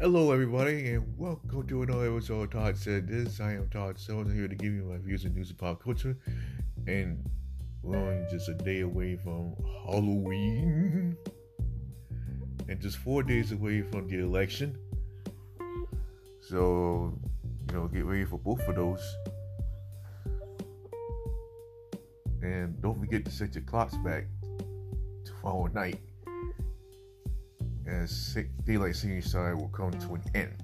Hello, everybody, and welcome to another episode of Todd Said This. I am Todd Sells, here to give you my views and news of pop culture. And we're only just a day away from Halloween, and just four days away from the election. So, you know, get ready for both of those. And don't forget to set your clocks back tomorrow night as daylight savings time will come to an end.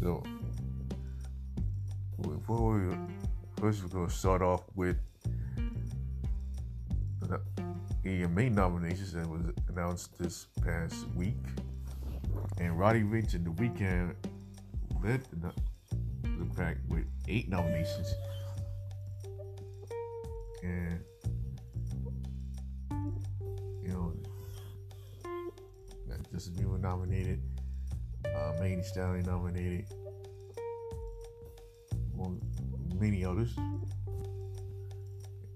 So, we, first we're going to start off with the main nominations that was announced this past week. And Roddy Ricch and The Weeknd led the, the pack with eight nominations. And Justin Bieber nominated, uh, Thee Stallion nominated, among many others.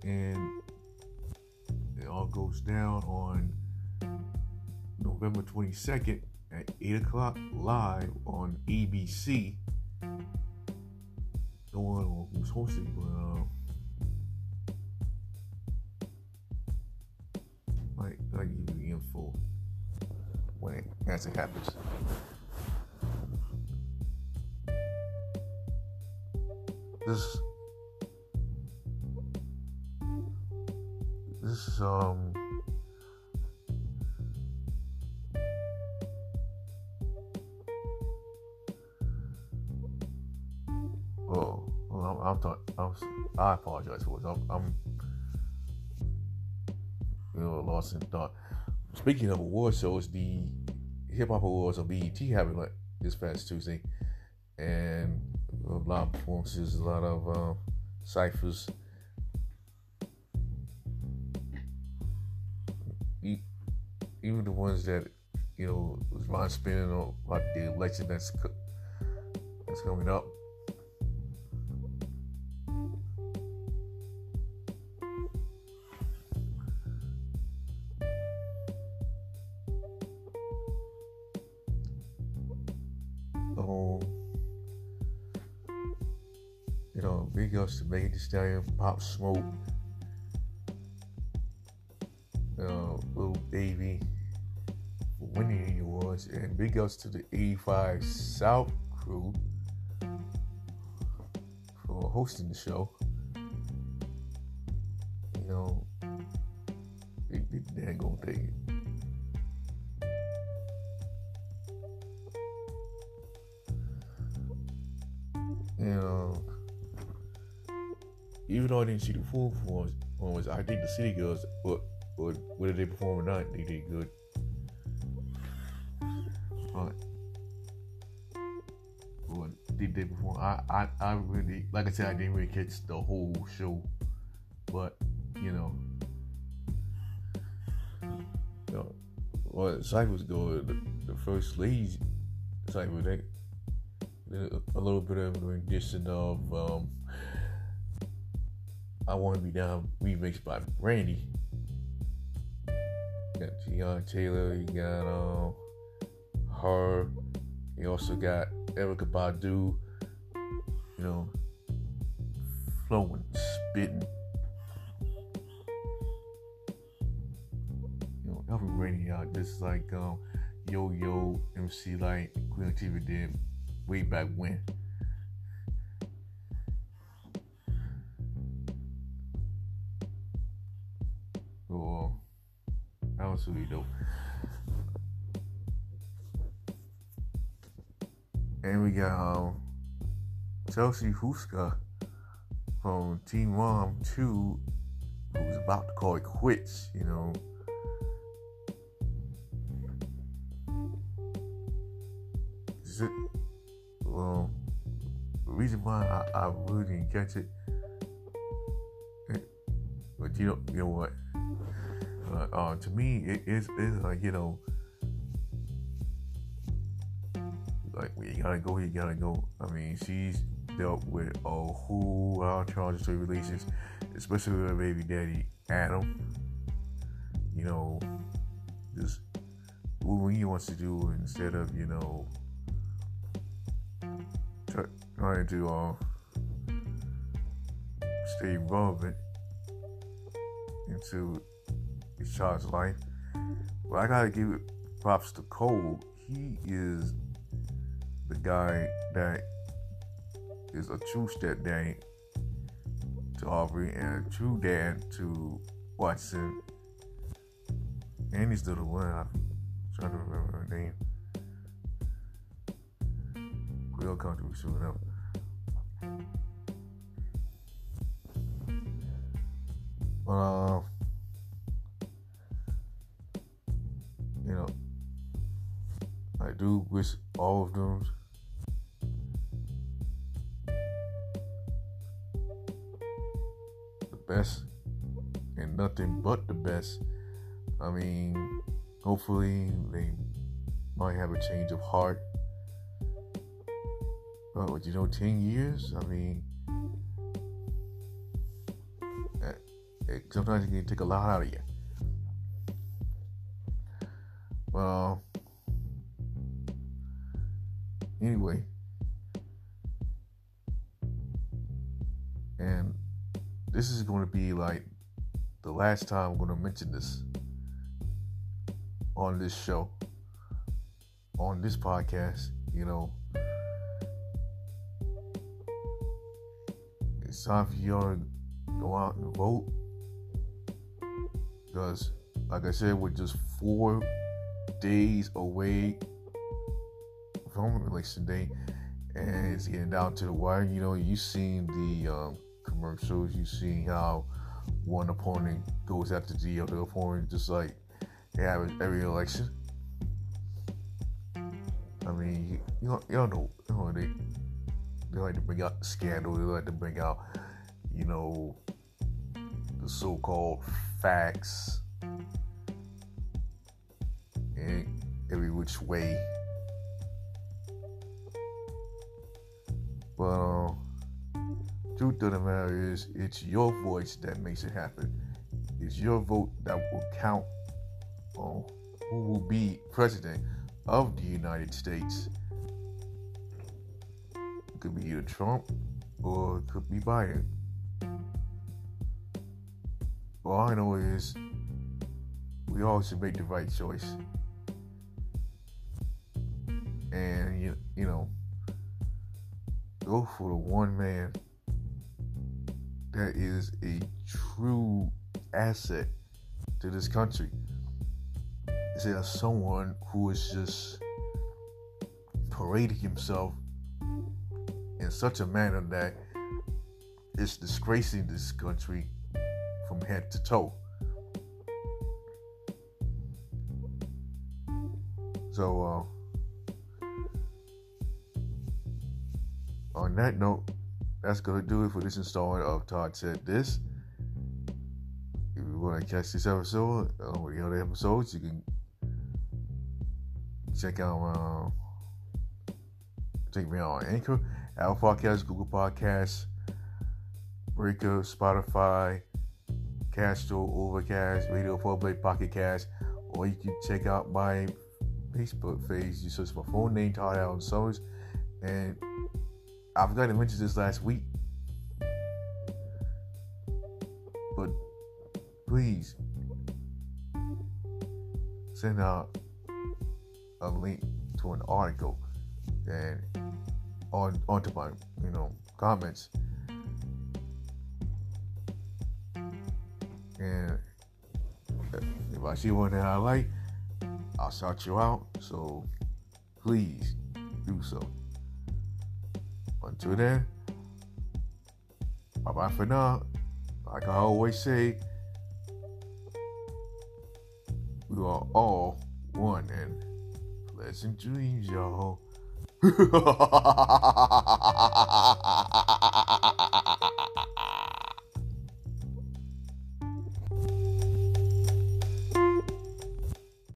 And it all goes down on November 22nd at 8 o'clock live on ABC. No one who's hosting, but uh, might give you info when it as it happens. This this is um oh I'm, I'm, I'm I apologize for this. I'm, I'm you know lost in thought. Speaking of award shows, the Hip Hop Awards on BET happened like this past Tuesday, and a lot of performances, a lot of um, ciphers. Even the ones that you know was Ron spinning on about the election that's that's coming up. Big ups to Megan Thee Stallion, Pop Smoke, uh, Lil Baby winning the awards, and big ups to the 85 South crew for hosting the show. You know, they the dang thing. Even though I didn't see the full performance, I think the City Girls, but but whether they perform or not, they did good. But, but did they perform? I, I, I really, like I said, I didn't really catch the whole show, but you know, you know well, good. The, the first lady Cypher, they, a little bit of a rendition of um, I Want to Be Down remixed by Brandy. You got Teyana Taylor, you got um, her, you also got Erykah Badu, you know, flowing, spitting. You know, helping Brandy out just like um, Yo Yo, MC Lyte, Queen Latifah did way back when. Sweet um, dope. And we got um, Chelsea Houska from Teen Mom 2 who's about to call it quits, you know. It, well, the reason why I, I really didn't catch it, eh, but you know, you know what? Uh, to me, it is like you know, like you gotta go, you gotta go. I mean, she's dealt with a whole lot of charges to relations, especially with her baby daddy Adam. You know, just what he wants to do instead of you know trying to uh, stay relevant into his life. But I gotta give props to Cole. He is the guy that is a true stepdad to Aubree and a true dad to Watson. And he's the one. I'm trying to remember her name. Real country soon enough. Uh, you know, I do wish all of them the best and nothing but the best. I mean, hopefully they might have a change of heart. But you know, 10 years, I mean, eh, eh, sometimes it can take a lot out of you. Well, anyway, and this is going to be like the last time I'm going to mention this on this show, on this podcast. You know, it's time for y'all to go out and vote because, like I said, we're just four days away from election day, and it's getting down to the wire. You know, you seen the um, commercials, you seen how one opponent goes after the other opponent, just like they have every election. I mean, you, don't, you know, you know they they like to bring out scandal. They like to bring out, you know, the so-called facts every which way. But uh, truth of the matter is, it's your voice that makes it happen. It's your vote that will count on who will be president of the United States. It could be either Trump or it could be Biden. All I know is we all should make the right choice. And you, you know, go for the one man that is a true asset to this country. Is there someone who is just parading himself in such a manner that is disgracing this country from head to toe. So, uh, on that note, that's going to do it for this installment of Todd Said This. If you want to catch this episode or the other episodes, you can check out, uh, check me on Anchor, Apple Podcasts, Google Podcasts, Breaker, Spotify, Castro, Overcast, Radio Public, Pocket Cast, or you can check out my Facebook page. You search my phone name, Todd Allen Summers, and I forgot to mention this last week, but please send out a link to an article and on onto my you know comments And if I see one that I like, I'll shout you out. So please do so. Until then, bye bye for now. Like I always say, we are all one and pleasant dreams, y'all.